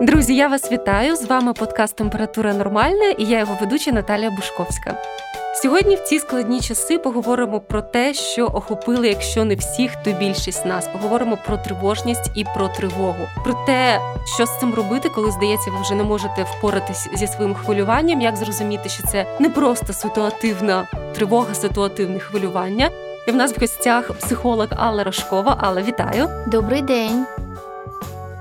Друзі, я вас вітаю. З вами подкаст Температура Нормальна і я його ведуча Наталія Бушковська. Сьогодні в ці складні часи поговоримо про те, що охопили, якщо не всіх, то більшість нас. Поговоримо про тривожність і про тривогу, про те, що з цим робити, коли здається, ви вже не можете впоратись зі своїм хвилюванням. Як зрозуміти, що це не просто ситуативна тривога, ситуативне хвилювання. І в нас в гостях психолог Алла Рожкова. Алла, вітаю. Добрий день.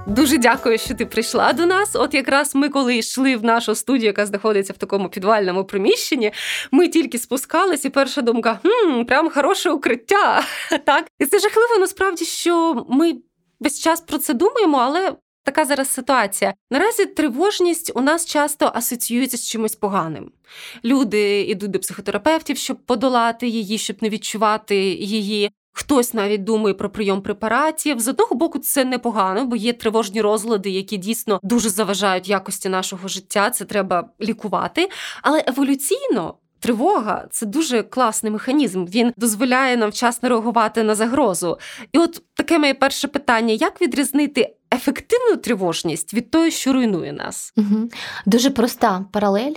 Дуже дякую, що ти прийшла до нас. От якраз ми, коли йшли в нашу студію, яка знаходиться в такому підвальному приміщенні, ми тільки спускались, і перша думка хм, прям хороше укриття. Так, і це жахливо, насправді, що ми весь час про це думаємо, але. Така зараз ситуація. Наразі тривожність у нас часто асоціюється з чимось поганим. Люди йдуть до психотерапевтів, щоб подолати її, щоб не відчувати її. Хтось навіть думає про прийом препаратів. З одного боку, це непогано, бо є тривожні розлади, які дійсно дуже заважають якості нашого життя. Це треба лікувати. Але еволюційно. Тривога це дуже класний механізм. Він дозволяє нам вчасно реагувати на загрозу. І от таке моє перше питання: як відрізнити ефективну тривожність від того, що руйнує нас? Угу. Дуже проста паралель.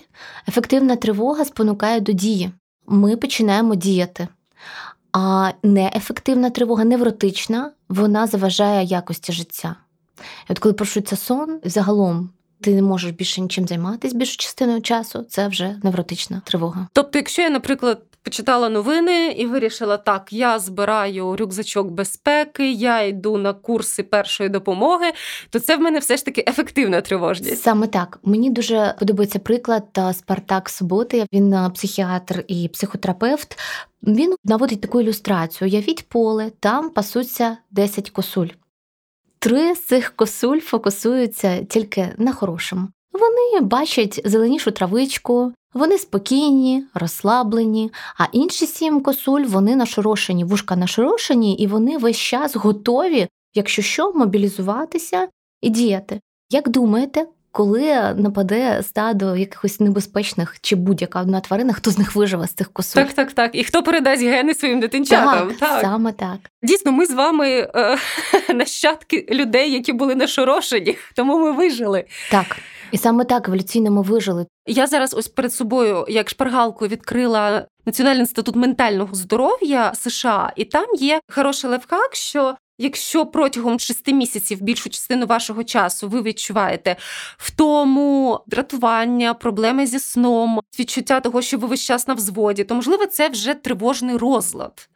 Ефективна тривога спонукає до дії. Ми починаємо діяти. А неефективна тривога, невротична, вона заважає якості життя. І от коли порушується сон, загалом ти не можеш більше нічим займатися більшу частиною часу, це вже невротична тривога. Тобто, якщо я, наприклад, почитала новини і вирішила, так, я збираю рюкзачок безпеки, я йду на курси першої допомоги, то це в мене все ж таки ефективна тривожність. Саме так. Мені дуже подобається приклад Спартак Суботи. Він психіатр і психотерапевт. Він наводить таку ілюстрацію: Явіть поле, там пасуться 10 косуль. Три з цих косуль фокусуються тільки на хорошому. Вони бачать зеленішу травичку, вони спокійні, розслаблені, а інші сім косуль вони нашорошені, вушка нашорошені, і вони весь час готові, якщо що, мобілізуватися і діяти. Як думаєте, коли нападе стадо якихось небезпечних чи будь-яка одна тварина, хто з них виживе з цих косуль? Так, так, так. І хто передасть гени своїм дитинчатам? Так, так. саме так. Дійсно, ми з вами е, нащадки людей, які були нашорошені, тому ми вижили. Так. І саме так еволюційно ми вижили. Я зараз ось перед собою, як шпаргалку, відкрила Національний інститут ментального здоров'я США, і там є хороший левхак, що Якщо протягом шести місяців більшу частину вашого часу ви відчуваєте втому, дратування, проблеми зі сном, відчуття того, що ви весь час на взводі, то можливо це вже тривожний розлад.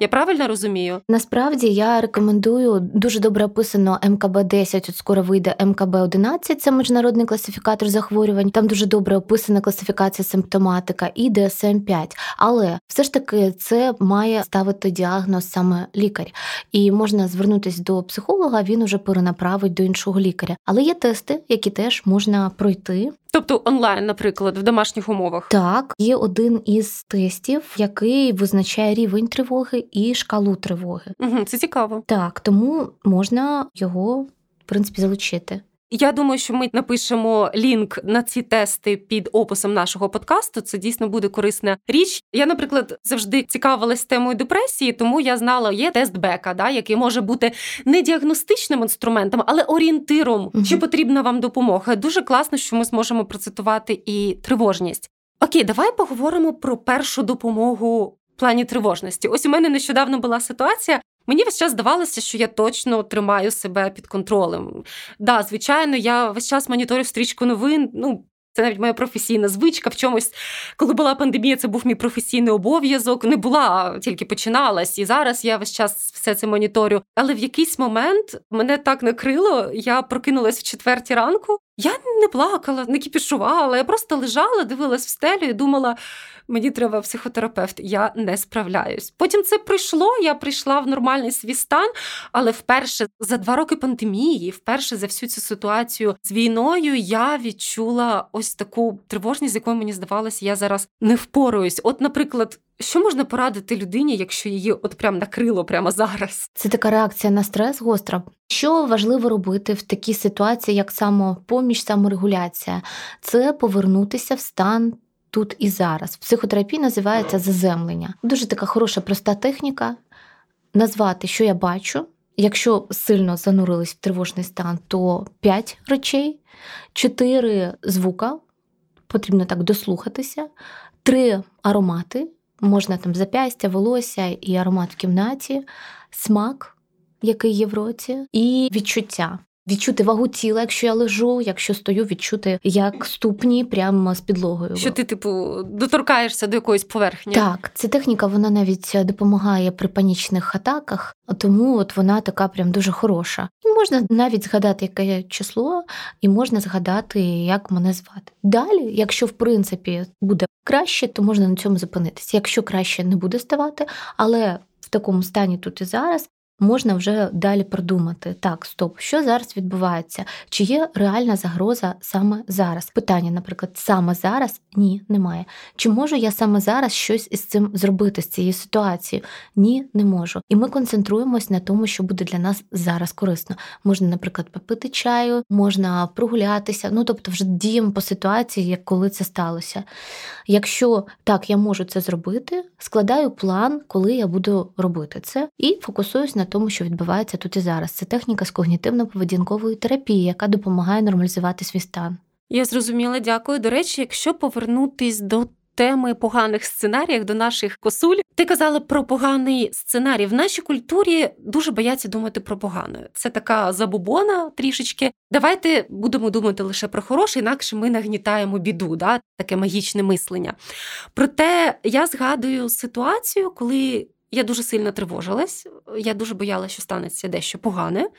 Я правильно розумію? Насправді я рекомендую дуже добре описано МКБ 10 От скоро вийде МКБ 11 Це міжнародний класифікатор захворювань. Там дуже добре описана класифікація симптоматика і dsm 5 Але все ж таки це має ставити діагноз саме лікар, і можна звернутися до психолога. Він уже перенаправить до іншого лікаря. Але є тести, які теж можна пройти. Тобто онлайн, наприклад, в домашніх умовах. Так, є один із тестів, який визначає рівень тривоги і шкалу тривоги. Угу, Це цікаво. Так, тому можна його в принципі залучити. Я думаю, що ми напишемо лінк на ці тести під описом нашого подкасту. Це дійсно буде корисна річ. Я, наприклад, завжди цікавилась темою депресії, тому я знала, є тест Бека, да, який може бути не діагностичним інструментом, але орієнтиром, угу. чи потрібна вам допомога. Дуже класно, що ми зможемо процитувати і тривожність. Окей, давай поговоримо про першу допомогу. В плані тривожності. Ось у мене нещодавно була ситуація, Мені весь час здавалося, що я точно тримаю себе під контролем. Да, звичайно, я весь час моніторю стрічку новин. Ну, це навіть моя професійна звичка в чомусь. Коли була пандемія, це був мій професійний обов'язок. Не була, тільки починалась. І зараз я весь час все це моніторю. Але в якийсь момент мене так накрило, я прокинулась в четвертій ранку. Я не плакала, не кіпішувала. Я просто лежала, дивилась в стелю і думала мені треба психотерапевт, я не справляюсь. Потім це пройшло, я прийшла в нормальний свій стан, але вперше за два роки пандемії, вперше за всю цю ситуацію з війною, я відчула ось таку тривожність, з якою мені здавалося, я зараз не впораюсь. От, наприклад. Що можна порадити людині, якщо її от прям накрило прямо зараз? Це така реакція на стрес гостра. Що важливо робити в такій ситуації, як самопоміч, саморегуляція? Це повернутися в стан тут і зараз. В психотерапії називається заземлення. Дуже така хороша, проста техніка назвати, що я бачу, Якщо сильно занурились в тривожний стан, то 5 речей, 4 звука, потрібно так дослухатися, 3 аромати, можна там запястя, волосся і аромат в кімнаті, смак, який є в роті, і відчуття. Відчути вагу тіла, якщо я лежу, якщо стою, відчути як ступні прямо з підлогою. Що ти, типу, доторкаєшся до якоїсь поверхні? Так, ця техніка вона навіть допомагає при панічних атаках, тому от вона така прям дуже хороша. Можна навіть згадати яке число, і можна згадати, як мене звати. Далі, якщо в принципі буде краще, то можна на цьому зупинитися. Якщо краще не буде ставати, але в такому стані тут і зараз можна вже далі продумати. Так, стоп, що зараз відбувається? Чи є реальна загроза саме зараз? Питання, наприклад, саме зараз? Ні, немає. Чи можу я саме зараз щось із цим зробити з цією ситуацією? Ні, не можу. І ми концентруємось на тому, що буде для нас зараз корисно. Можна, наприклад, попити чаю, можна прогулятися, ну тобто, вже діємо по ситуації, як коли це сталося. Якщо так, я можу це зробити, складаю план, коли я буду робити це, і фокусуюсь на тому, що відбувається тут і зараз. Це техніка з когнітивно-поведінкової терапії, яка допомагає нормалізувати свій стан. Я зрозуміла, дякую. До речі, якщо повернутись до теми поганих сценаріїв, до наших косуль, ти казала про поганий сценарій. В нашій культурі дуже бояться думати про погане. Це така забубона трішечки. Давайте будемо думати лише про хороше, інакше ми нагнітаємо біду, да? таке магічне мислення. Проте я згадую ситуацію, коли я дуже сильно тривожилась, я дуже боялася, що станеться дещо погане.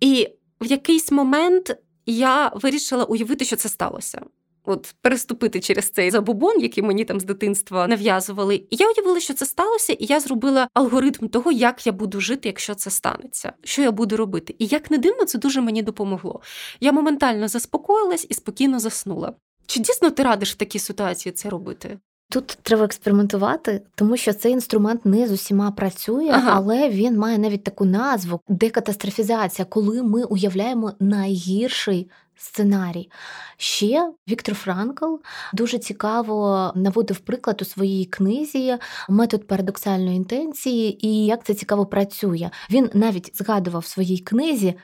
І в якийсь момент я вирішила уявити, що це сталося. От переступити через цей забубон, який мені там з дитинства нав'язували. І я уявила, що це сталося, і я зробила алгоритм того, як я буду жити, якщо це станеться, що я буду робити. І як не дивно, це дуже мені допомогло. Я моментально заспокоїлась і спокійно заснула. Чи дійсно ти радиш в такій ситуації це робити? Тут треба експериментувати, тому що цей інструмент не з усіма працює, ага. але він має навіть таку назву декатастрофізація, коли ми уявляємо найгірший сценарій. Ще Віктор Франкл дуже цікаво наводив приклад у своїй книзі метод парадоксальної інтенції і як це цікаво працює. Він навіть згадував в своїй книзі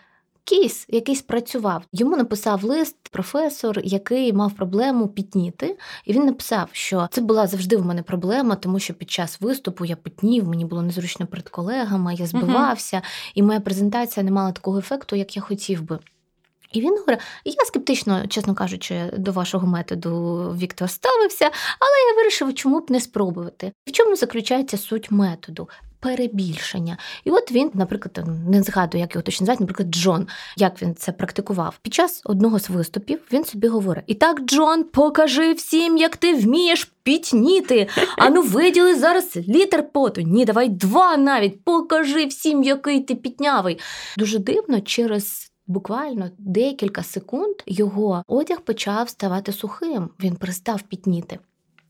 кейс, який спрацював. Йому написав лист професор, який мав проблему пітніти, і він написав, що це була завжди в мене проблема, тому що під час виступу я пітнів, мені було незручно перед колегами, я збивався, uh і моя презентація не мала такого ефекту, як я хотів би. І він говорить: я скептично, чесно кажучи, до вашого методу Віктор ставився, але я вирішив, чому б не спробувати. В чому заключається суть методу? перебільшення. І от він, наприклад, не згадую, як його точно звати, наприклад, Джон, як він це практикував. Під час одного з виступів він собі говорить: І так, Джон, покажи всім, як ти вмієш пітніти. Ану, виділи зараз літер поту. Ні, давай два навіть. Покажи всім, який ти пітнявий. Дуже дивно через. Буквально декілька секунд його одяг почав ставати сухим. Він перестав пітніти.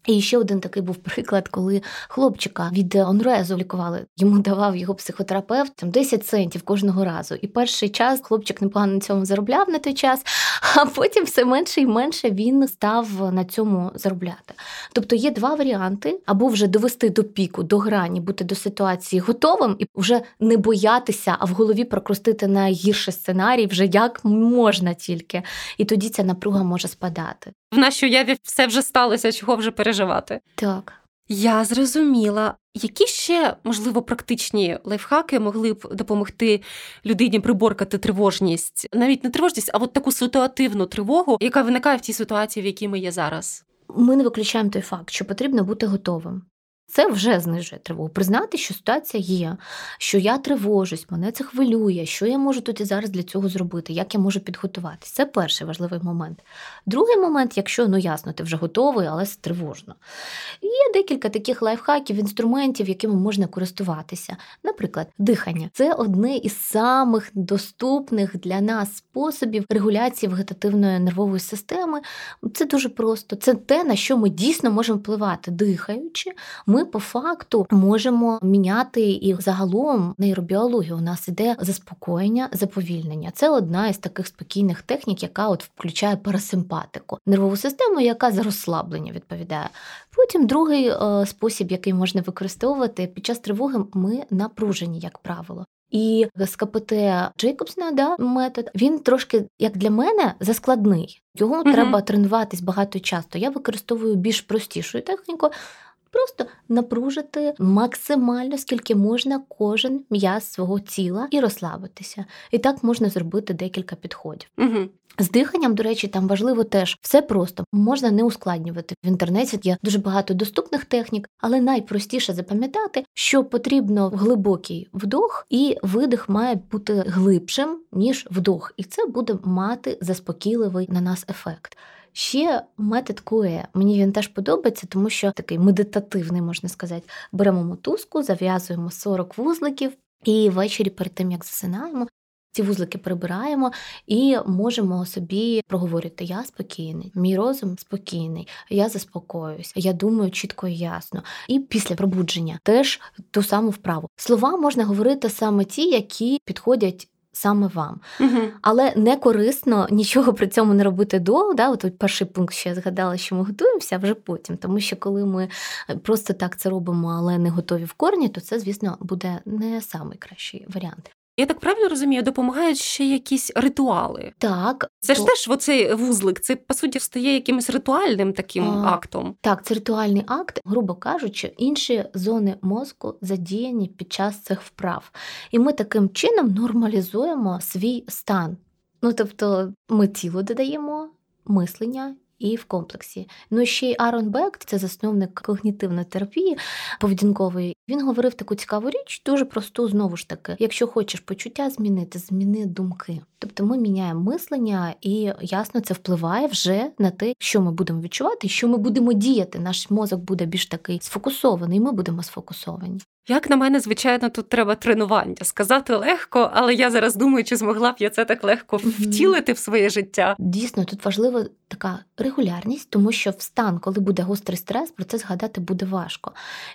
І ще один такий був приклад, коли хлопчика від онрезу лікували. Йому давав його психотерапевт там 10 центів кожного разу. І перший час хлопчик непогано на цьому заробляв на той час, а потім все менше і менше він став на цьому заробляти. Тобто є два варіанти: або вже довести до піку, до грані, бути до ситуації готовим і вже не боятися, а в голові прокрустити найгірший сценарій вже як можна тільки. І тоді ця напруга може спадати. В нашій уяві все вже сталося, чого вже переживати. Так. Я зрозуміла, які ще, можливо, практичні лайфхаки могли б допомогти людині приборкати тривожність, навіть не тривожність, а от таку ситуативну тривогу, яка виникає в тій ситуації, в якій ми є зараз. Ми не виключаємо той факт, що потрібно бути готовим. Це вже знижує тривогу. Признати, що ситуація є, що я тривожусь, мене це хвилює, що я можу тут і зараз для цього зробити, як я можу підготуватися. Це перший важливий момент. Другий момент, якщо ну ясно, ти вже готовий, але це тривожно. Є декілька таких лайфхаків, інструментів, якими можна користуватися. Наприклад, дихання це одне із самих доступних для нас способів регуляції вегетативної нервової системи. Це дуже просто. Це те, на що ми дійсно можемо впливати, дихаючи. ми по факту можемо міняти і загалом нейробіологію. У нас іде заспокоєння, заповільнення. Це одна із таких спокійних технік, яка от включає парасимпатику, нервову систему, яка за розслаблення відповідає. Потім другий е, спосіб, який можна використовувати під час тривоги, ми напружені, як правило. І з КПТ Джейкобсна да, метод він трошки, як для мене, заскладний. Його угу. треба тренуватись багато часто. Я використовую більш простішу техніку. Просто напружити максимально скільки можна кожен м'яз свого тіла і розслабитися. І так можна зробити декілька підходів. Угу. З диханням, до речі, там важливо теж все просто можна не ускладнювати. В інтернеті є дуже багато доступних технік, але найпростіше запам'ятати, що потрібно глибокий вдох, і видих має бути глибшим ніж вдох, і це буде мати заспокійливий на нас ефект. Ще метод куе. Мені він теж подобається, тому що такий медитативний, можна сказати. Беремо мотузку, зав'язуємо 40 вузликів, і ввечері перед тим як засинаємо. Ці вузлики прибираємо і можемо собі проговорити: я спокійний, мій розум спокійний, я заспокоююсь, я думаю чітко і ясно. І після пробудження теж ту саму вправу. Слова можна говорити саме ті, які підходять саме вам. Угу. Але не корисно нічого при цьому не робити до. Да? От перший пункт, що я згадала, що ми готуємося вже потім. Тому що коли ми е, просто так це робимо, але не готові в корні, то це, звісно, буде не найкращий варіант. Я так правильно розумію, допомагають ще якісь ритуали. Так. Це то... ж теж оцей вузлик, це по суті стає якимось ритуальним таким а, актом. Так, це ритуальний акт, грубо кажучи, інші зони мозку задіяні під час цих вправ. І ми таким чином нормалізуємо свій стан. Ну тобто ми тіло додаємо, мислення і в комплексі. Ну ще й Арон Бек, це засновник когнітивної терапії поведінкової. Він говорив таку цікаву річ, дуже просту, знову ж таки, якщо хочеш почуття змінити, зміни думки. Тобто ми міняємо мислення, і ясно це впливає вже на те, що ми будемо відчувати, що ми будемо діяти. Наш мозок буде більш такий сфокусований, і ми будемо сфокусовані. Як на мене, звичайно, тут треба тренування. Сказати легко, але я зараз думаю, чи змогла б я це так легко втілити в своє життя. Дійсно, тут важлива така регулярність, тому що в стан, коли буде гострий стрес, про це згадати буде важко.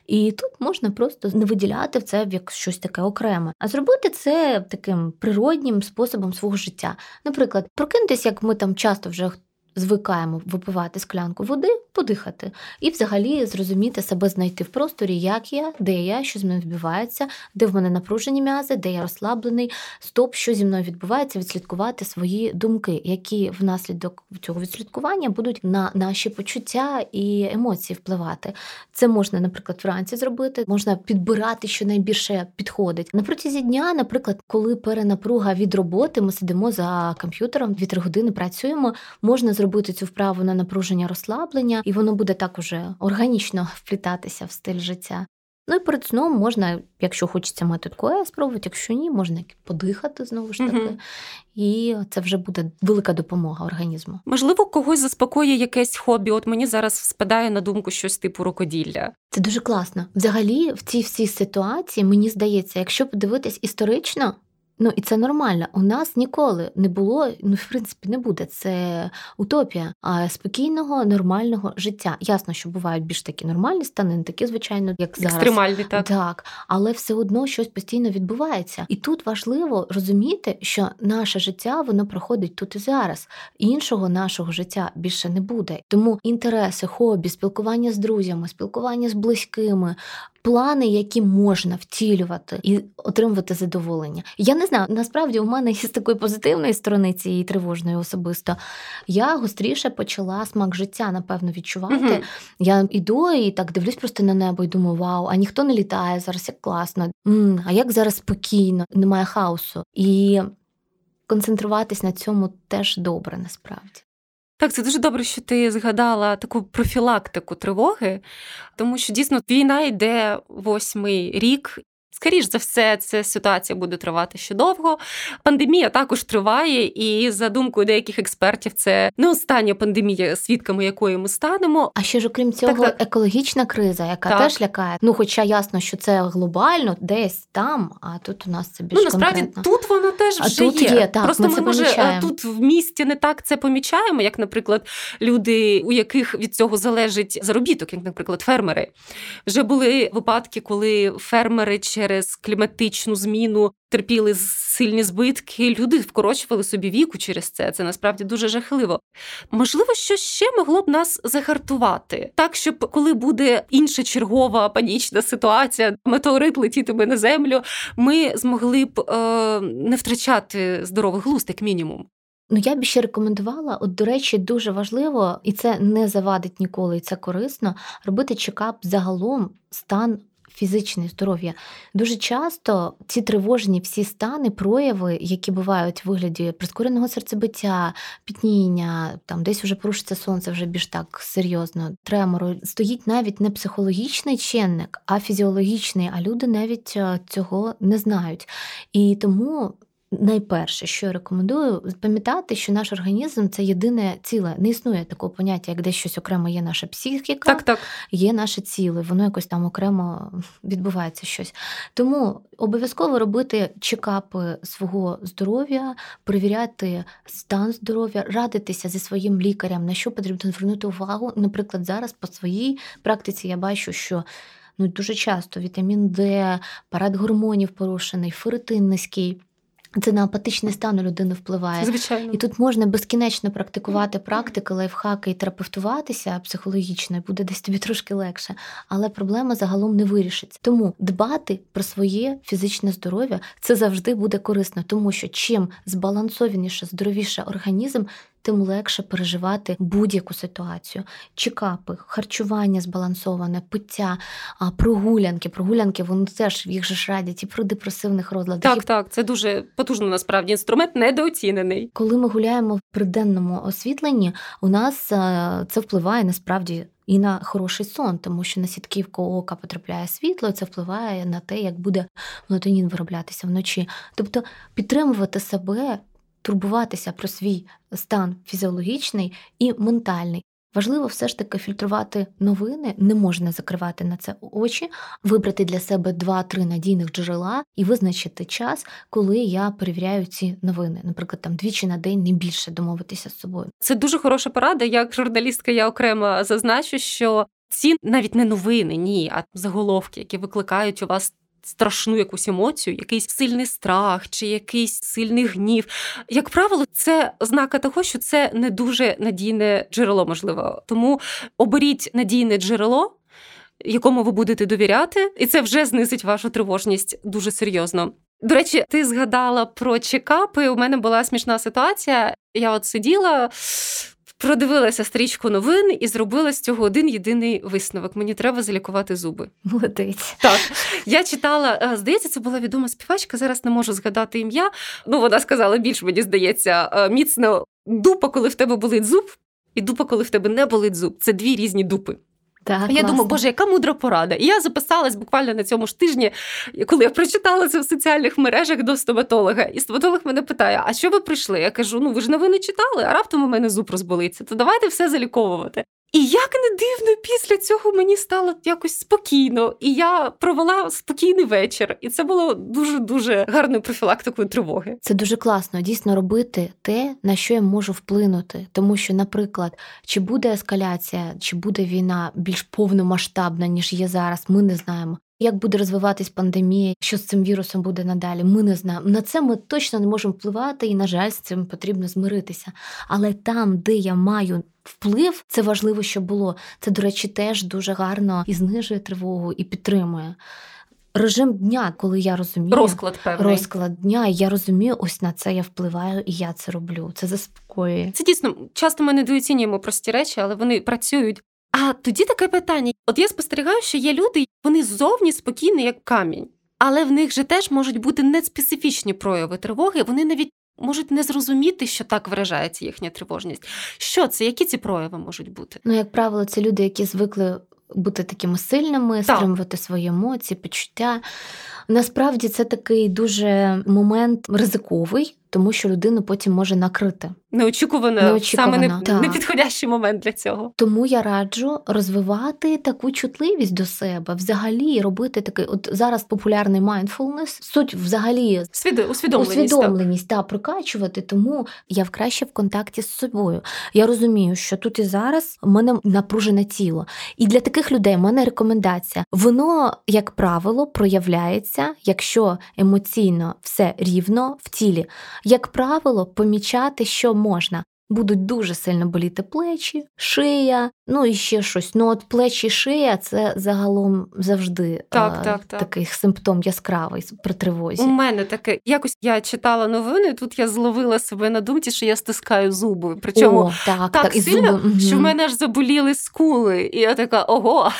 І тут можна просто не виділяти в це як щось таке окреме, а зробити це таким природнім способом свого життя. Наприклад, прокинутись, як ми там часто вже звикаємо випивати склянку води, подихати і взагалі зрозуміти себе знайти в просторі, як я, де я, що з мною відбувається, де в мене напружені м'язи, де я розслаблений, стоп, що зі мною відбувається, відслідкувати свої думки, які внаслідок цього відслідкування будуть на наші почуття і емоції впливати. Це можна, наприклад, вранці зробити, можна підбирати, що найбільше підходить. На протязі дня, наприклад, коли перенапруга від роботи, ми сидимо за комп'ютером, 2-3 години працюємо, можна зробити зробити цю вправу на напруження розслаблення, і воно буде так уже органічно вплітатися в стиль життя. Ну і перед сном можна, якщо хочеться метод коя спробувати, якщо ні, можна подихати знову ж таки, угу. і це вже буде велика допомога організму. Можливо, когось заспокоює якесь хобі. От мені зараз спадає на думку щось типу рукоділля. Це дуже класно. Взагалі, в цій всій ситуації мені здається, якщо подивитись історично, Ну і це нормально. У нас ніколи не було, ну в принципі, не буде. Це утопія а спокійного, нормального життя. Ясно, що бувають більш такі нормальні стани, не такі, звичайно, як зараз. Екстремальні, так. Так, але все одно щось постійно відбувається. І тут важливо розуміти, що наше життя воно проходить тут і зараз. Іншого нашого життя більше не буде. Тому інтереси, хобі, спілкування з друзями, спілкування з близькими, плани, які можна втілювати і отримувати задоволення. Я не знаю, насправді у мене з такої позитивної сторони цієї тривожної особисто. Я гостріше почала смак життя, напевно, відчувати. mm Я йду і так дивлюсь просто на небо і думаю, вау, а ніхто не літає зараз, як класно. М-м, а як зараз спокійно, немає хаосу. І концентруватись на цьому теж добре насправді. Так, це дуже добре, що ти згадала таку профілактику тривоги, тому що дійсно війна йде восьмий рік, Скоріш за все, ця ситуація буде тривати ще довго. Пандемія також триває, і за думкою деяких експертів, це не остання пандемія, свідками якої ми станемо. А ще ж окрім цього, так, так. екологічна криза, яка так. теж лякає. Ну, хоча ясно, що це глобально, десь там, а тут у нас це більш Ну, насправді конкретно. тут вона теж вже а тут є. є. Так, Просто ми, ми може помічаємо. тут в місті не так це помічаємо, як, наприклад, люди, у яких від цього залежить заробіток, як, наприклад, фермери. Вже були випадки, коли фермери через через кліматичну зміну терпіли сильні збитки. Люди вкорочували собі віку через це. Це насправді дуже жахливо. Можливо, що ще могло б нас загартувати, так щоб коли буде інша чергова панічна ситуація, метеорит летітиме на землю, ми змогли б е, не втрачати здоровий глузд, як мінімум. Ну, я б ще рекомендувала, от, до речі, дуже важливо, і це не завадить ніколи, і це корисно, робити чекап загалом стан фізичне здоров'я. Дуже часто ці тривожні всі стани, прояви, які бувають в вигляді прискореного серцебиття, пітніння, там десь вже порушиться сонце, вже більш так серйозно, тремору, стоїть навіть не психологічний чинник, а фізіологічний, а люди навіть е, цього не знають. І тому Найперше, що я рекомендую, пам'ятати, що наш організм це єдине ціле. Не існує такого поняття, як десь щось окремо є наша психіка, так, так. є наше ціле, воно якось там окремо відбувається щось. Тому обов'язково робити чекапи свого здоров'я, перевіряти стан здоров'я, радитися зі своїм лікарем, на що потрібно звернути увагу. Наприклад, зараз по своїй практиці я бачу, що. Ну, дуже часто вітамін Д, парад гормонів порушений, ферритин низький. Це на апатичний стан у людини впливає. Звичайно. І тут можна безкінечно практикувати практики, лайфхаки і терапевтуватися психологічно, і буде десь тобі трошки легше. Але проблема загалом не вирішиться. Тому дбати про своє фізичне здоров'я це завжди буде корисно, тому що чим збалансованіше, здоровіше організм, тим легше переживати будь-яку ситуацію. Чекапи, харчування збалансоване, пиття, прогулянки. Прогулянки вони теж їх же ж радять і про депресивних розладах. Так, так, це дуже потужно насправді інструмент недооцінений. Коли ми гуляємо при денному освітленні, у нас е, це впливає насправді. І на хороший сон, тому що на сітківку ока потрапляє світло, і це впливає на те, як буде мелатонін вироблятися вночі. Тобто підтримувати себе турбуватися про свій стан фізіологічний і ментальний. Важливо все ж таки фільтрувати новини, не можна закривати на це очі, вибрати для себе два-три надійних джерела і визначити час, коли я перевіряю ці новини. Наприклад, там двічі на день не більше домовитися з собою. Це дуже хороша порада. Як журналістка, я окремо зазначу, що ці навіть не новини, ні, а заголовки, які викликають у вас страшну якусь емоцію, якийсь сильний страх чи якийсь сильний гнів. Як правило, це ознака того, що це не дуже надійне джерело, можливо. Тому оберіть надійне джерело. Якому ви будете довіряти, і це вже знизить вашу тривожність дуже серйозно. До речі, ти згадала про чекапи. У мене була смішна ситуація. Я от сиділа продивилася стрічку новин і зробила з цього один єдиний висновок. Мені треба залікувати зуби. Молодець. Так. Я читала, е, здається, це була відома співачка. Зараз не можу згадати ім'я. Ну, вона сказала більш, мені здається, е, міцно дупа, коли в тебе болить зуб, і дупа, коли в тебе не болить зуб. Це дві різні дупи. Так, Я класно. думаю, боже, яка мудра порада. І я записалась буквально на цьому ж тижні, коли я прочитала це в соціальних мережах до стоматолога. І стоматолог мене питає: А що ви прийшли? Я кажу: ну ви ж новини читали, а раптом у мене зуб розболиться. То давайте все заліковувати. І як не дивно, після цього мені стало якось спокійно, і я провела спокійний вечір. І це було дуже дуже гарною профілактикою тривоги. Це дуже класно дійсно робити те, на що я можу вплинути. Тому що, наприклад, чи буде ескаляція, чи буде війна більш повномасштабна, ніж є зараз, ми не знаємо. Як буде розвиватись пандемія, що з цим вірусом буде надалі? Ми не знаємо. На це ми точно не можемо впливати, і, на жаль, з цим потрібно змиритися. Але там, де я маю вплив, це важливо, щоб було. Це, до речі, теж дуже гарно і знижує тривогу, і підтримує. Режим дня, коли я розумію розклад певний. розклад дня, і я розумію, ось на це я впливаю, і я це роблю. Це заспокоює. Це дійсно часто ми недооцінюємо прості речі, але вони працюють. А тоді таке питання: от я спостерігаю, що є люди, вони зовні спокійні, як камінь, але в них же теж можуть бути неспецифічні прояви тривоги. Вони навіть можуть не зрозуміти, що так виражається їхня тривожність. Що це? Які ці прояви можуть бути? Ну, як правило, це люди, які звикли бути такими сильними, стримувати свої емоції, почуття. Насправді це такий дуже момент ризиковий, тому що людину потім може накрити. Неочікувано, Неочікувано саме не, так. непідходящий момент для цього. Тому я раджу розвивати таку чутливість до себе, взагалі робити такий. От зараз популярний mindfulness, суть взагалі Свідо, усвідомленість. усвідомленість та прокачувати. Тому я в краще в контакті з собою. Я розумію, що тут і зараз в мене напружене тіло. І для таких людей в мене рекомендація. Воно, як правило, проявляється відбувається, якщо емоційно все рівно в тілі, як правило, помічати, що можна будуть дуже сильно боліти плечі, шия, ну і ще щось. Ну, от плечі, шия це загалом завжди так, а, так, так. такий симптом яскравий при тривозі. У мене таке якось я читала новини. Тут я зловила себе на думці, що я стискаю зуби. Причому О, так, так, так сильно, зуби. що в мене аж заболіли скули, і я така ого.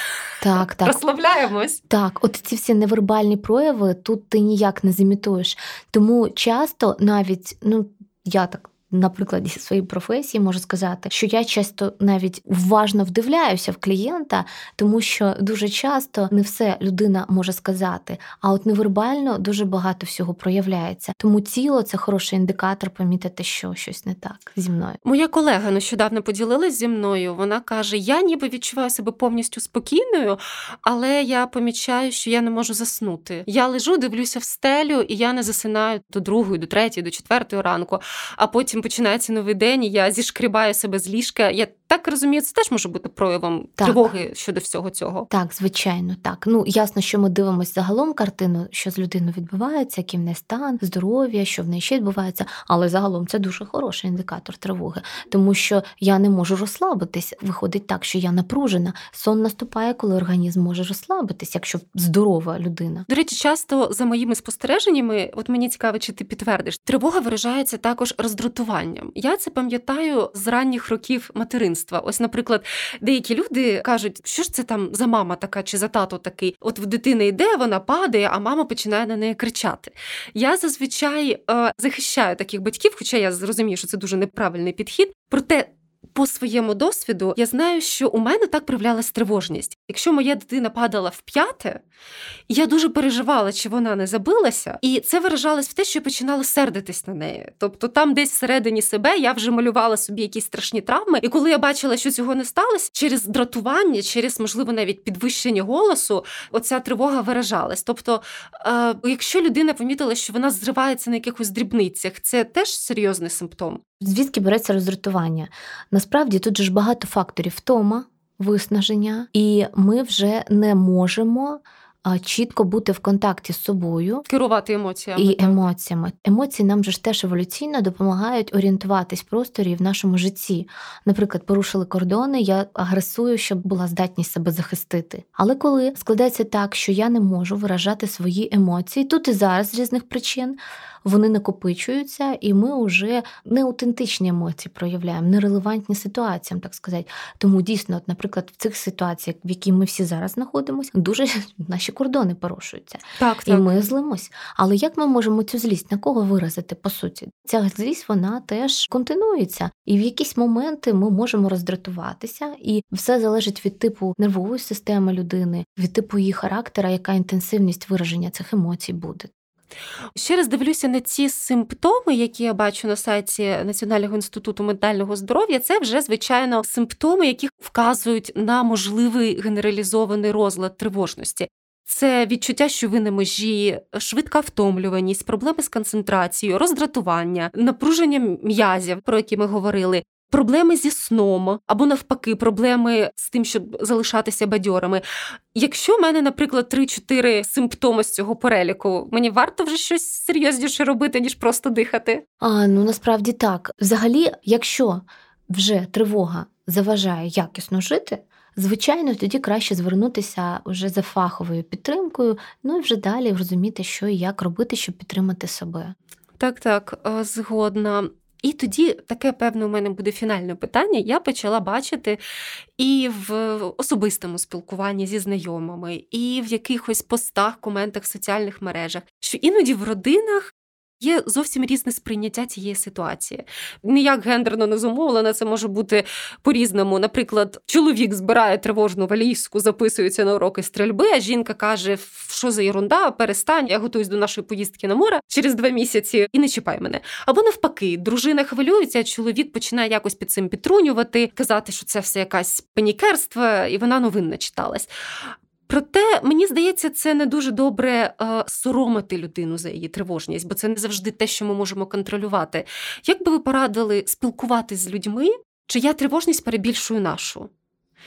Так, так. Розслабляємось. Так, от ці всі невербальні прояви тут ти ніяк не зімітуєш. Тому часто навіть, ну я так на прикладі своєї професії можу сказати, що я часто навіть уважно вдивляюся в клієнта, тому що дуже часто не все людина може сказати, а от невербально дуже багато всього проявляється. Тому тіло це хороший індикатор помітити, що щось не так зі мною. Моя колега нещодавно поділилась зі мною. Вона каже: Я ніби відчуваю себе повністю спокійною, але я помічаю, що я не можу заснути. Я лежу, дивлюся в стелю, і я не засинаю до другої, до третьої, до четвертої ранку, а потім потім починається новий день, і я зішкрібаю себе з ліжка. Я так розумію, це теж може бути проявом так. тривоги щодо всього цього. Так, звичайно, так. Ну ясно, що ми дивимося загалом картину, що з людиною відбувається, який в неї стан, здоров'я, що в неї ще відбувається. Але загалом це дуже хороший індикатор тривоги, тому що я не можу розслабитись. Виходить так, що я напружена. Сон наступає, коли організм може розслабитись, якщо здорова людина. До речі, часто за моїми спостереженнями, от мені цікаво, чи ти підтвердиш, тривога виражається також роздратуванням. Я це пам'ятаю з ранніх років материнства дитинства. Ось, наприклад, деякі люди кажуть, що ж це там за мама така чи за тато такий. От в дитини йде, вона падає, а мама починає на неї кричати. Я зазвичай е, захищаю таких батьків, хоча я зрозумію, що це дуже неправильний підхід. Проте по своєму досвіду я знаю, що у мене так проявлялась тривожність. Якщо моя дитина падала в п'яте, я дуже переживала, чи вона не забилася, і це виражалось в те, що я починала сердитись на неї. Тобто, там десь всередині себе я вже малювала собі якісь страшні травми. І коли я бачила, що цього не сталося, через дратування, через можливо навіть підвищення голосу, оця тривога виражалась. Тобто, е, якщо людина помітила, що вона зривається на якихось дрібницях, це теж серйозний симптом. Звідки береться роздратування? Насправді тут же ж багато факторів втома, виснаження, і ми вже не можемо чітко бути в контакті з собою, керувати емоціями і емоціями. Емоції нам же ж теж еволюційно допомагають орієнтуватись в просторі в нашому житті. Наприклад, порушили кордони, я агресую, щоб була здатність себе захистити. Але коли складається так, що я не можу виражати свої емоції, тут і зараз з різних причин вони накопичуються, і ми вже неаутентичні емоції проявляємо, нерелевантні ситуаціям, так сказати. Тому дійсно, от, наприклад, в цих ситуаціях, в яких ми всі зараз знаходимося, дуже наші кордони порушуються. Так, так. І ми злимось. Але як ми можемо цю злість на кого виразити? По суті, ця злість вона теж континується, і в якісь моменти ми можемо роздратуватися, і все залежить від типу нервової системи людини, від типу її характера, яка інтенсивність вираження цих емоцій буде. Ще раз дивлюся на ці симптоми, які я бачу на сайті Національного інституту ментального здоров'я. Це вже звичайно симптоми, які вказують на можливий генералізований розлад тривожності. Це відчуття, що ви на межі, швидка втомлюваність, проблеми з концентрацією, роздратування, напруження м'язів, про які ми говорили, проблеми зі сном або навпаки, проблеми з тим, щоб залишатися бадьорами. Якщо в мене, наприклад, 3-4 симптоми з цього переліку, мені варто вже щось серйозніше робити, ніж просто дихати. А ну насправді так. Взагалі, якщо вже тривога заважає якісно жити. Звичайно, тоді краще звернутися вже за фаховою підтримкою, ну і вже далі розуміти, що і як робити, щоб підтримати себе. Так, так, е, згодна. І тоді таке, певне, у мене буде фінальне питання. Я почала бачити і в особистому спілкуванні зі знайомими, і в якихось постах, коментах в соціальних мережах, що іноді в родинах Є зовсім різне сприйняття цієї ситуації. Ніяк гендерно не зумовлено, це може бути по-різному. Наприклад, чоловік збирає тривожну валізку, записується на уроки стрільби, а жінка каже, що за ерунда, перестань, я готуюсь до нашої поїздки на море через два місяці і не чіпай мене. Або навпаки, дружина хвилюється, а чоловік починає якось під цим підтрунювати, казати, що це все якась панікерство, і вона новин не читалась. Проте мені здається, це не дуже добре е, соромити людину за її тривожність, бо це не завжди те, що ми можемо контролювати. Як би ви порадили спілкуватись з людьми, чия тривожність перебільшує нашу?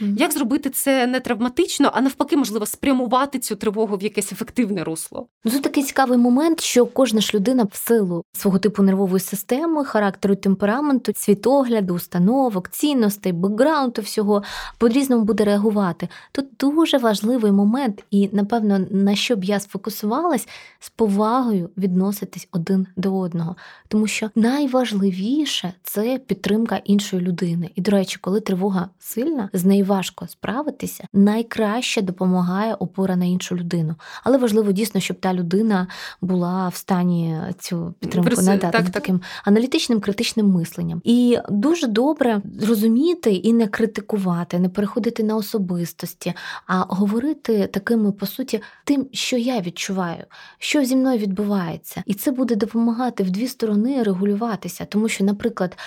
Mm-hmm. Як зробити це не травматично, а навпаки, можливо, спрямувати цю тривогу в якесь ефективне русло? Ну, Це такий цікавий момент, що кожна ж людина в силу свого типу нервової системи, характеру, темпераменту, світогляду, установок, цінностей, бекграунду всього по-різному буде реагувати. Тут дуже важливий момент, і напевно на що б я сфокусувалась, з повагою відноситись один до одного, тому що найважливіше це підтримка іншої людини. І, до речі, коли тривога сильна, з нею важко справитися, найкраще допомагає опора на іншу людину. Але важливо дійсно, щоб та людина була в стані цю підтримку Верси, надати так, таким аналітичним критичним мисленням. І дуже добре зрозуміти і не критикувати, не переходити на особистості, а говорити такими по суті тим, що я відчуваю, що зі мною відбувається, і це буде допомагати в дві сторони регулюватися, тому що, наприклад,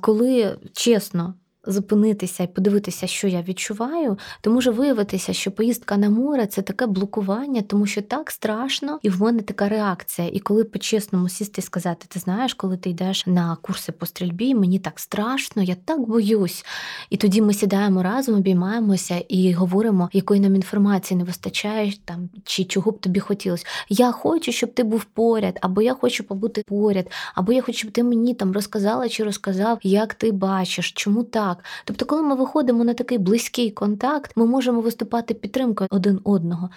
коли чесно зупинитися і подивитися, що я відчуваю, то може виявитися, що поїздка на море це таке блокування, тому що так страшно, і в мене така реакція. І коли по-чесному сісти і сказати, ти знаєш, коли ти йдеш на курси по стрільбі, мені так страшно, я так боюсь. І тоді ми сідаємо разом, обіймаємося і говоримо, якої нам інформації не вистачає там, чи чого б тобі хотілося. Я хочу, щоб ти був поряд, або я хочу побути поряд, або я хочу, щоб ти мені там розказала чи розказав, як ти бачиш, чому так так. Тобто, коли ми виходимо на такий близький контакт, ми можемо виступати підтримкою один одного.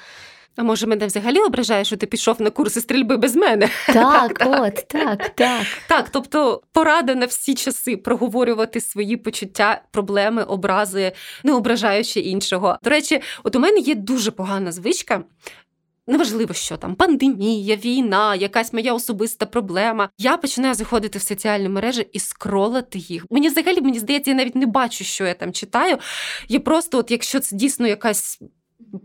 А може, мене взагалі ображає, що ти пішов на курси стрільби без мене? Так, от, так, так. Так, тобто порада на всі часи проговорювати свої почуття, проблеми, образи, не ображаючи іншого. До речі, от у мене є дуже погана звичка. Неважливо, що там пандемія, війна, якась моя особиста проблема. Я починаю заходити в соціальні мережі і скролити їх. Мені взагалі мені здається, я навіть не бачу, що я там читаю. Я просто, от якщо це дійсно якась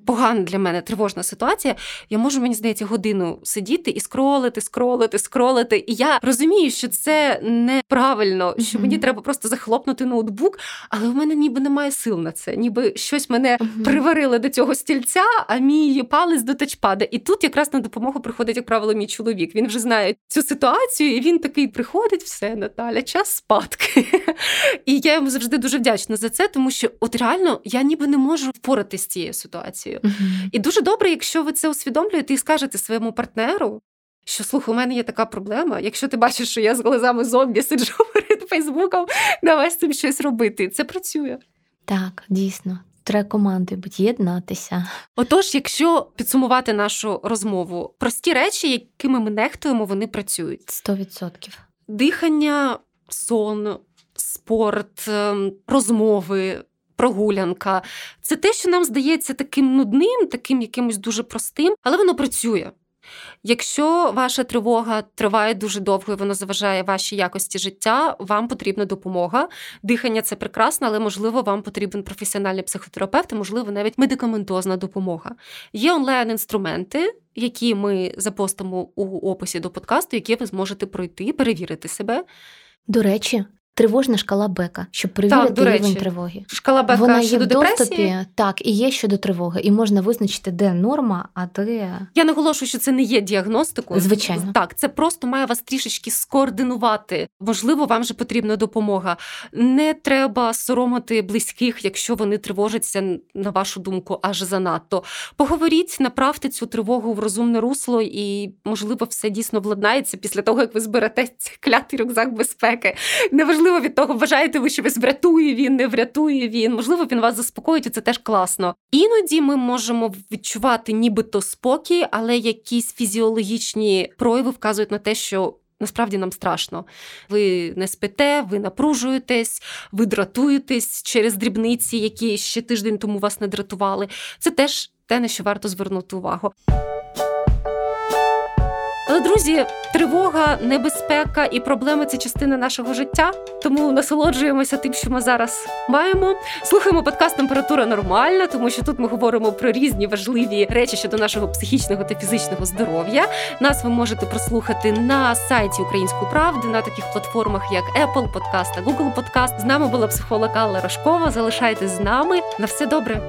погана для мене тривожна ситуація, я можу, мені здається, годину сидіти і скролити, скролити, скролити. І я розумію, що це неправильно, що мені треба просто захлопнути ноутбук, але в мене ніби немає сил на це, ніби щось мене приварили до цього стільця, а мій палець до тачпада. І тут якраз на допомогу приходить, як правило, мій чоловік. Він вже знає цю ситуацію, і він такий приходить, все, Наталя, час спадки. І я йому завжди дуже вдячна за це, тому що от реально я ніби не можу впоратися з цією ситуацією ситуацію. Uh-huh. І дуже добре, якщо ви це усвідомлюєте і скажете своєму партнеру, що слухай, у мене є така проблема. Якщо ти бачиш, що я з глазами зомбі сиджу перед Фейсбуком, давай з цим щось робити. Це працює. Так, дійсно. Треба команди єднатися. Отож, якщо підсумувати нашу розмову, прості речі, якими ми нехтуємо, вони працюють. Сто відсотків. Дихання, сон, спорт, ем, розмови, прогулянка. Це те, що нам здається таким нудним, таким якимось дуже простим, але воно працює. Якщо ваша тривога триває дуже довго і вона заважає вашій якості життя, вам потрібна допомога. Дихання це прекрасно, але можливо вам потрібен професіональний психотерапевт, можливо, навіть медикаментозна допомога. Є онлайн-інструменти, які ми запостимо у описі до подкасту, які ви зможете пройти, перевірити себе. До речі, Тривожна шкала Бека, щоб перевірити так, рівень тривоги. Шкала Бека Вона щодо є в доступі, так, і є щодо тривоги, і можна визначити, де норма, а де. Я наголошую, що це не є діагностикою. Звичайно. Так, це просто має вас трішечки скоординувати. Можливо, вам же потрібна допомога. Не треба соромити близьких, якщо вони тривожаться, на вашу думку, аж занадто. Поговоріть, направте цю тривогу в розумне русло, і, можливо, все дійсно владнається після того, як ви зберете клятий рюкзак безпеки. Неважливо неважливо від того, вважаєте ви, що вас врятує він, не врятує він. Можливо, він вас заспокоїть, і це теж класно. Іноді ми можемо відчувати нібито спокій, але якісь фізіологічні прояви вказують на те, що. Насправді нам страшно. Ви не спите, ви напружуєтесь, ви дратуєтесь через дрібниці, які ще тиждень тому вас не дратували. Це теж те, на що варто звернути увагу. Але друзі, тривога, небезпека і проблеми це частина нашого життя. Тому насолоджуємося тим, що ми зараз маємо. Слухаємо подкаст Температура нормальна, тому що тут ми говоримо про різні важливі речі щодо нашого психічного та фізичного здоров'я. Нас ви можете прослухати на сайті Української правди на таких платформах, як Apple Podcast та Google Podcast. З нами була психолог Алла Рожкова. Залишайтесь з нами. На все добре.